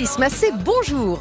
Maëlys Massé, bonjour.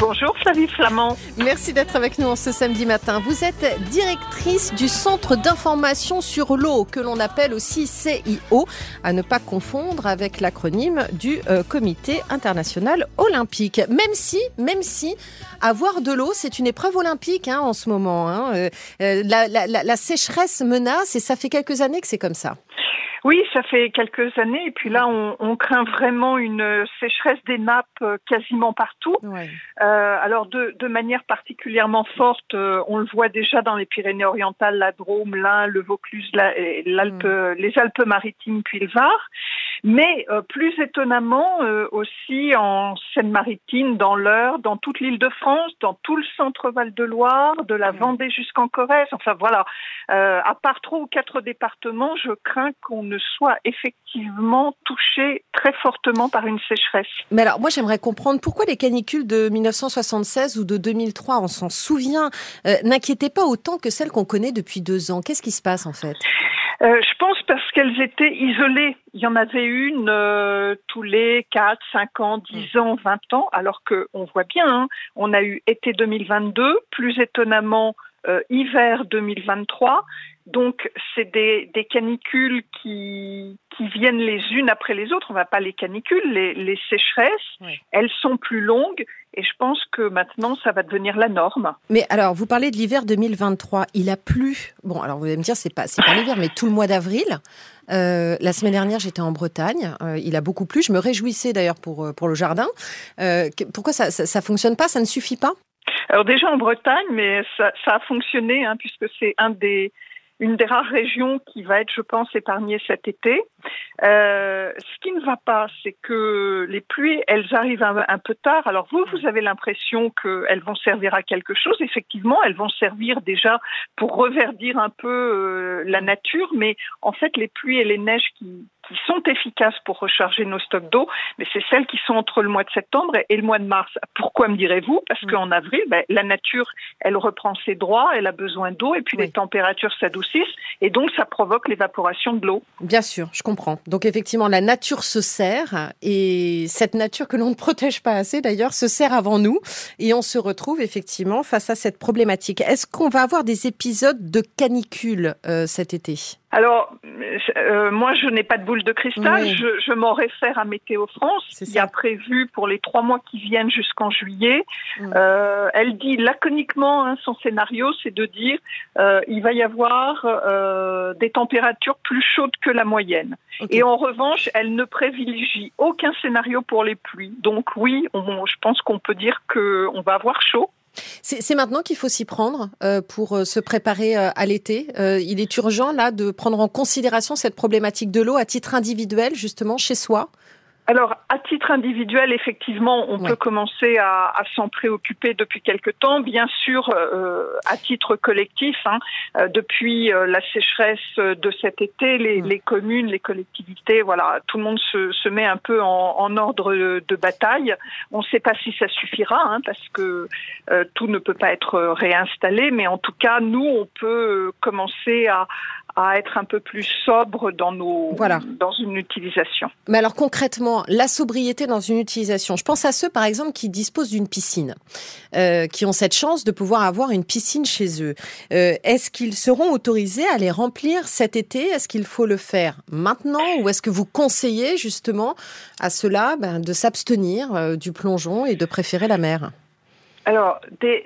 Bonjour Flavie Flamand. Merci d'être avec nous en ce samedi matin. Vous êtes directrice du Centre d'information sur l'eau, que l'on appelle aussi CIO, à ne pas confondre avec l'acronyme du euh, Comité international olympique. Même si, même si, avoir de l'eau, c'est une épreuve olympique hein, en ce moment. Hein. Euh, euh, la, la sécheresse menace et ça fait quelques années que c'est comme ça. Oui, ça fait quelques années. Et puis là, on, on craint vraiment une sécheresse des nappes euh, quasiment partout. Euh, alors, de, de, manière particulièrement forte, euh, on le voit déjà dans les Pyrénées-Orientales, la Drôme, l'Ain, le Vaucluse, l'Alpe, mm. les Alpes-Maritimes, puis le Var. Mais plus étonnamment, aussi en Seine-Maritime, dans l'Eure, dans toute l'île de France, dans tout le centre Val-de-Loire, de la Vendée jusqu'en Corrèze. Enfin voilà, à part trois ou quatre départements, je crains qu'on soit effectivement touché très fortement par une sécheresse. Mais alors, moi, j'aimerais comprendre pourquoi les canicules de 1976 ou de 2003, on s'en souvient, euh, n'inquiétaient pas autant que celles qu'on connaît depuis deux ans. Qu'est-ce qui se passe en fait? Euh, je pense parce qu'elles étaient isolées. Il y en avait une euh, tous les 4, 5 ans, 10 ans, 20 ans, alors que on voit bien, hein, on a eu été 2022, plus étonnamment hiver 2023, donc, c'est des, des, canicules qui, qui viennent les unes après les autres. On va pas les canicules, les, les sécheresses. Elles sont plus longues et je pense que maintenant, ça va devenir la norme. Mais alors, vous parlez de l'hiver 2023. Il a plu. Bon, alors vous allez me dire, c'est pas, c'est pas l'hiver, mais tout le mois d'avril. Euh, la semaine dernière, j'étais en Bretagne. Euh, il a beaucoup plu. Je me réjouissais d'ailleurs pour, euh, pour le jardin. Euh, pourquoi ça, ça, ça fonctionne pas? Ça ne suffit pas? Alors déjà en Bretagne, mais ça, ça a fonctionné hein, puisque c'est un des une des rares régions qui va être, je pense, épargnée cet été. Euh, ce qui ne va pas, c'est que les pluies, elles arrivent un, peu tard. Alors vous, vous avez l'impression qu'elles vont servir à quelque chose. Effectivement, elles vont servir déjà pour reverdir un peu euh, la nature, mais en fait, les pluies et les neiges qui, qui sont efficaces pour recharger nos stocks d'eau, mais c'est celles qui sont entre le mois de septembre et le mois de mars. Pourquoi me direz-vous? Parce qu'en avril, ben, la nature, elle reprend ses droits, elle a besoin d'eau, et puis les températures s'adoucissent, et donc ça provoque l'évaporation de l'eau. Bien sûr, je comprends. Donc effectivement, la nature se sert, et cette nature que l'on ne protège pas assez d'ailleurs se sert avant nous, et on se retrouve effectivement face à cette problématique. Est-ce qu'on va avoir des épisodes de canicule euh, cet été? Alors, euh, moi, je n'ai pas de boule de cristal. Je, je m'en réfère à Météo France, qui a prévu pour les trois mois qui viennent jusqu'en juillet. Mm. Euh, elle dit laconiquement, hein, son scénario, c'est de dire euh, il va y avoir euh, des températures plus chaudes que la moyenne. Et en revanche, elle ne privilégie aucun scénario pour les pluies. Donc oui, on, je pense qu'on peut dire qu'on va avoir chaud. C'est maintenant qu'il faut s'y prendre euh, pour euh, se préparer euh, à l'été. il est urgent là de prendre en considération cette problématique de l'eau à titre individuel, justement chez soi. Alors, à titre individuel, effectivement, on peut commencer à, à s'en préoccuper depuis quelque temps. Bien sûr, euh, à titre collectif, hein, euh, depuis euh, la sécheresse de cet été, les, mm. les, communes, les collectivités, voilà, tout le monde se, se met un peu en, en ordre de, bataille. On ne sait pas si ça suffira, hein, parce que tout ne peut pas être réinstallé, mais en tout cas, nous, on peut commencer à, à être un peu plus sobre dans nos voilà. dans une utilisation. Mais alors concrètement, la sobriété dans une utilisation. Je pense à ceux par exemple qui disposent d'une piscine, euh, qui ont cette chance de pouvoir avoir une piscine chez eux. Euh, est-ce qu'ils seront autorisés à les remplir cet été? Est-ce qu'il faut le faire maintenant? Ou est-ce que vous conseillez justement à ceux-là ben, de s'abstenir euh, du plongeon et de préférer la mer? Alors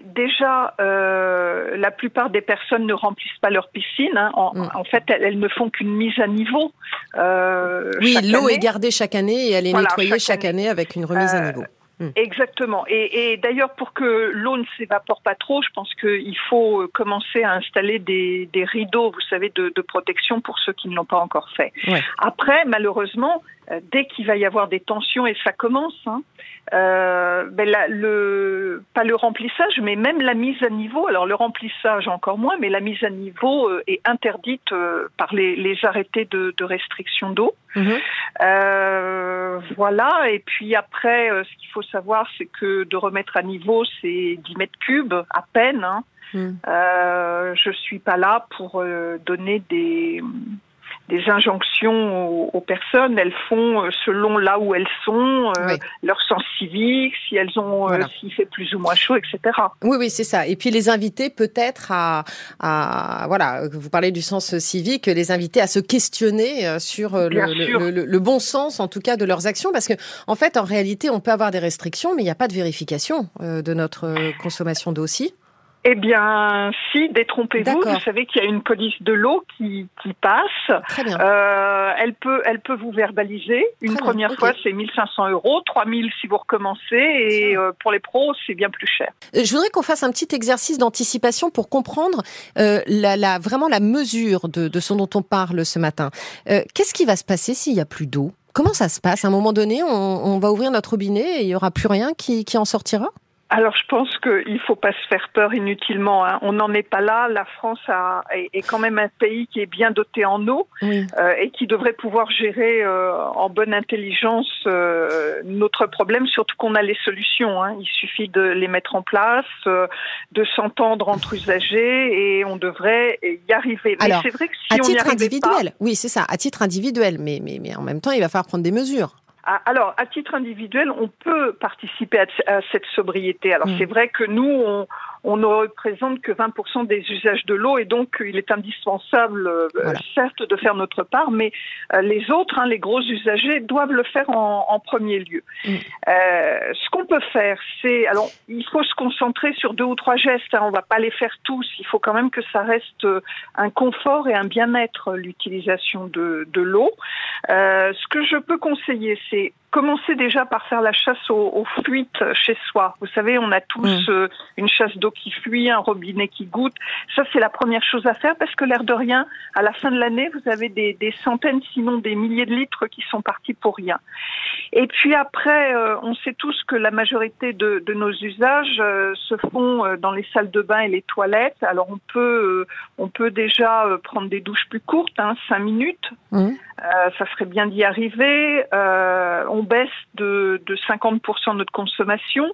déjà, euh, la plupart des personnes ne remplissent pas leur piscine. Hein. Mm. En, fait, elles, ne font qu'une mise à niveau. Euh, oui, l'eau est gardée chaque année et elle est nettoyée chaque, année. avec une remise à euh, niveau. Mm. Exactement. Et, et d'ailleurs, pour que l'eau ne s'évapore pas trop, je pense qu'il faut commencer à installer des, des, rideaux, vous savez, de, de, protection pour ceux qui ne l'ont pas encore fait. Après, malheureusement, euh, dès qu'il va y avoir des tensions, et ça commence, hein, euh, ben le, pas le remplissage, mais même la mise à niveau. Alors le remplissage encore moins, mais la mise à niveau euh, est interdite euh, par les, les, arrêtés de, de restriction d'eau. Mhm. Euh, voilà. Et puis après, ce qu'il faut savoir, c'est que de remettre à niveau, c'est 10 mètres cubes à peine. Hein. Mhm. je suis pas là pour donner des des injonctions aux, personnes. Elles font euh, selon là où elles sont, euh, leur sens civique, si elles ont, euh, s'il fait plus ou moins chaud, etc. Oui, oui, c'est ça. Et puis les inviter peut-être à, à, voilà, vous parlez du sens civique, les inviter à se questionner sur le, le, bon sens, en tout cas, de leurs actions, parce que en fait, en réalité, on peut avoir des restrictions, mais il n'y a pas de vérification de notre consommation d'eau aussi. Eh bien, si, détrompez-vous. Vous savez qu'il y a une police de l'eau qui, qui passe. Très bien. Euh, elle peut, elle peut vous verbaliser. Une première fois, c'est 1500 euros, 3000 si vous recommencez, et euh, pour les pros, c'est bien plus cher. Euh, je voudrais qu'on fasse un petit exercice d'anticipation pour comprendre euh, la, la, vraiment la mesure de, de ce dont on parle ce matin. Qu'est-ce qui va se passer s'il n'y a plus d'eau? Comment ça se passe? À un moment donné, on, on va ouvrir notre robinet et il n'y aura plus rien qui, qui en sortira? Alors je pense qu'il ne faut pas se faire peur inutilement. Hein. On n'en est pas là. La France a, est, quand même un pays qui est bien doté en eau euh, et qui devrait pouvoir gérer euh, en bonne intelligence euh, notre problème, surtout qu'on a les solutions. Hein. Il suffit de les mettre en place, de s'entendre entre usagers et on devrait y arriver. Mais c'est vrai que si à titre individuel, oui c'est ça, à titre individuel, mais, mais, mais en même temps il va falloir prendre des mesures. Ah, alors, à titre individuel, on peut participer à, cette sobriété. Alors, mm. c'est vrai que nous, on, on ne représente que 20% des usages de l'eau et donc il est indispensable, euh, certes, de faire notre part, mais euh, les autres, hein, les gros usagers, doivent le faire en, en premier lieu. Mm. Euh, ce qu'on peut faire, c'est, alors, il faut se concentrer sur deux ou trois gestes. Hein, on va pas les faire tous. Il faut quand même que ça reste un confort et un bien-être l'utilisation de, de l'eau. Euh, ce que je peux conseiller, c'est commencer déjà par faire la chasse aux, fuites chez soi. Vous savez, on a tous mm. euh, une chasse d'eau qui fuit, un robinet qui goûte. Ça, c'est la première chose à faire parce que l'air de rien, à la fin de l'année, vous avez des, centaines, sinon des milliers de litres qui sont partis pour rien. Et puis après, euh, on sait tous que la majorité de, nos usages euh, se font dans les salles de bain et les toilettes. Alors on peut, on peut déjà prendre des douches plus courtes, hein, 5 minutes. Mm. ça serait bien d'y arriver. on baisse de, de 50% notre consommation.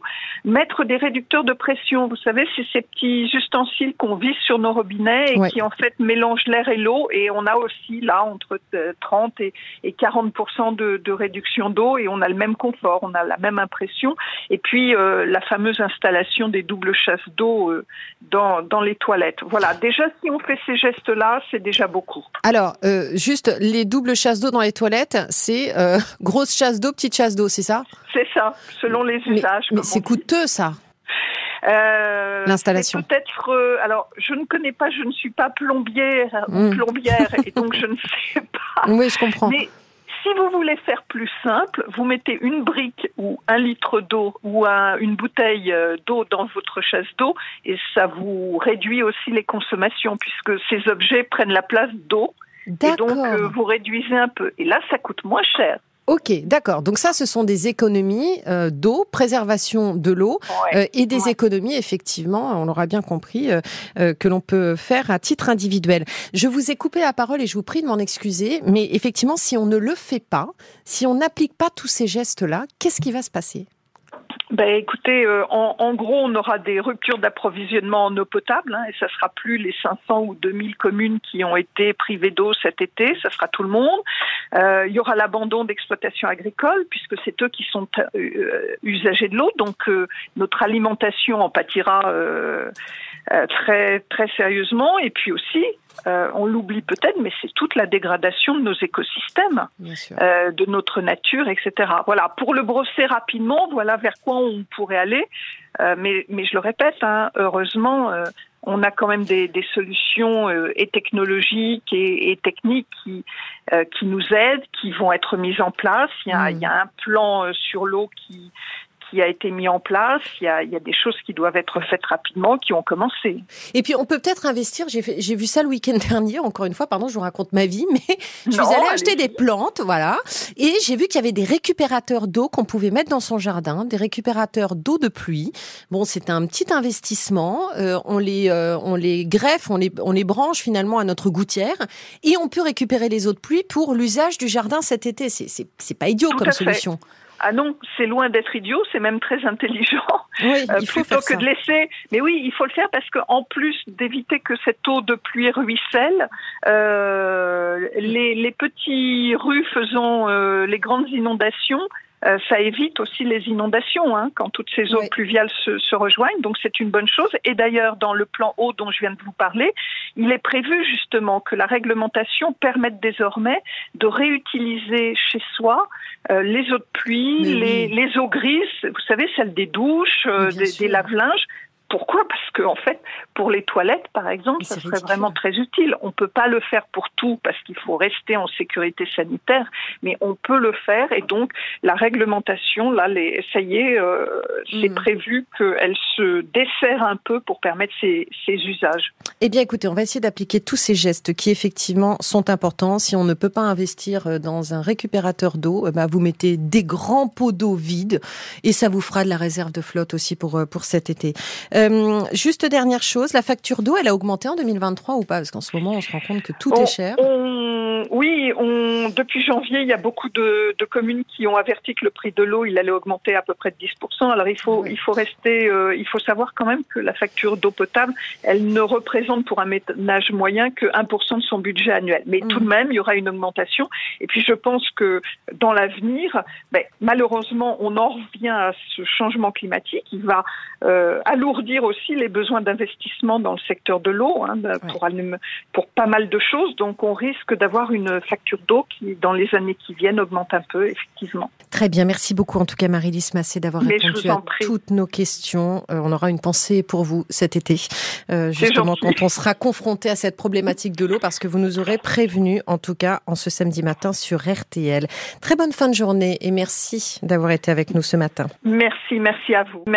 Mettre des réducteurs de pression, vous savez, c'est ces petits ustensiles qu'on visse sur nos robinets et qui en fait mélangent l'air et l'eau. Et on a aussi là entre 30 et, 40% de, de réduction d'eau et on a le même confort, on a la même impression. Et puis euh, la fameuse installation des doubles chasses d'eau euh, dans, dans les toilettes. Voilà, déjà si on fait ces gestes-là, c'est déjà beaucoup. Alors, euh, juste les doubles chasses d'eau dans les toilettes, c'est grosse chasse d'eau, petite chasse d'eau, c'est ça C'est ça, selon les usages. Mais, c'est coûteux, ça. Euh, L'installation. Peut-être. Euh, alors, je ne connais pas, je ne suis pas plombière ou hmm. plombière, et donc je ne sais pas. Oui, je comprends. Mais si vous voulez faire plus simple, vous mettez une brique ou un litre d'eau ou une bouteille euh, d'eau dans votre chasse d'eau, et ça vous réduit aussi les consommations puisque ces objets prennent la place d'eau. Et donc, vous réduisez un peu. Et là, ça coûte moins cher. Ok, d'accord. Donc ça, ce sont des économies euh, d'eau, préservation de l'eau euh, et des économies, effectivement, on l'aura bien compris, euh, que l'on peut faire à titre individuel. Je vous ai coupé la parole et je vous prie de m'en excuser, mais effectivement, si on ne le fait pas, si on n'applique pas tous ces gestes-là, qu'est-ce qui va se passer? Ben, écoutez, euh, en, gros, on aura des ruptures d'approvisionnement en eau potable, hein, et ça sera plus les 500 ou 2000 communes qui ont été privées d'eau cet été, ça sera tout le monde. Euh, il y aura l'abandon d'exploitation agricole, puisque c'est eux qui sont euh, usagers de l'eau, donc euh, notre alimentation en pâtira très très sérieusement. Et puis aussi, euh, on l'oublie peut-être, mais c'est toute la dégradation de nos écosystèmes, euh, de notre nature, etc. Voilà, pour le brosser rapidement, voilà vers quoi on pourrait aller. Euh, mais, mais je le répète, hein, heureusement, on a quand même des, solutions et technologiques et, techniques qui, qui nous aident, qui vont être mises en place. Il y a, il y a un plan sur l'eau qui, qui a été mis en place. Il y a, il y a des choses qui doivent être faites rapidement, qui ont commencé. Et puis on peut peut-être investir. J'ai vu ça le week-end dernier. Encore une fois, pardon, je vous raconte ma vie, mais je suis allée acheter des plantes, voilà, et j'ai vu qu'il y avait des récupérateurs d'eau qu'on pouvait mettre dans son jardin, des récupérateurs d'eau de pluie. Bon, c'était un petit investissement. Euh, on les euh, on les greffe, on les on les branche finalement à notre gouttière, et on peut récupérer les eaux de pluie pour l'usage du jardin cet été. C'est c'est pas idiot comme solution. Ah non, c'est loin d'être idiot, c'est même très intelligent. Oui, il faut plutôt faire que de laisser. Mais oui, il faut le faire parce qu'en plus d'éviter que cette eau de pluie ruisselle, euh, les, les petits rues faisant euh, les grandes inondations euh, ça évite aussi les inondations hein, quand toutes ces eaux Oui. pluviales se, se rejoignent. Donc c'est une bonne chose. Et d'ailleurs, dans le plan eau dont je viens de vous parler, il est prévu justement que la réglementation permette désormais de réutiliser chez soi euh, les eaux de pluie, les, les eaux grises, vous savez, celles des douches, euh, des, des lave-linges. Pourquoi? Parce que en fait, pour les toilettes, par exemple, ça serait vraiment très utile. On peut pas le faire pour tout parce qu'il faut rester en sécurité sanitaire, mais on peut le faire. Et donc, la réglementation, là, les, ça y est, euh, c'est Mhm. prévu qu'elle se dessert un peu pour permettre ces, ces usages. Eh bien, écoutez, on va essayer d'appliquer tous ces gestes qui effectivement sont importants. Si on ne peut pas investir euh, dans un récupérateur d'eau, eh vous mettez des grands pots d'eau vides et ça vous fera de la réserve de flotte aussi pour euh, pour cet été. Euh, juste dernière chose, la facture d'eau, elle a augmenté en 2023 ou pas? Parce qu'en ce moment, on se rend compte que tout On- est cher. on- oui, on, depuis janvier, il y a beaucoup de, de communes qui ont averti que le prix de l'eau, il allait augmenter à peu près de 10%. Alors il faut, Oui. il faut rester, euh, il faut savoir quand même que la facture d'eau potable, elle ne représente pour un ménage moyen que 1% de son budget annuel. Mais tout de même, il y aura une augmentation. Et puis je pense que dans l'avenir, ben, malheureusement, on en revient à ce changement climatique. Il va euh, alourdir aussi les besoins d'investissement dans le secteur de l'eau hein, pour, pas mal de choses. Donc on risque d'avoir une facture d'eau qui, dans les années qui viennent, augmente un peu, effectivement. Très bien, merci beaucoup en tout cas Marie-Lys Massé d'avoir répondu à prie. toutes nos questions. Euh, on aura une pensée pour vous cet été, euh, justement quand on sera confronté à cette problématique de l'eau, parce que vous nous aurez prévenu, en tout cas en ce samedi matin sur RTL. Très bonne fin de journée et merci d'avoir été avec nous ce matin. Merci, merci à vous.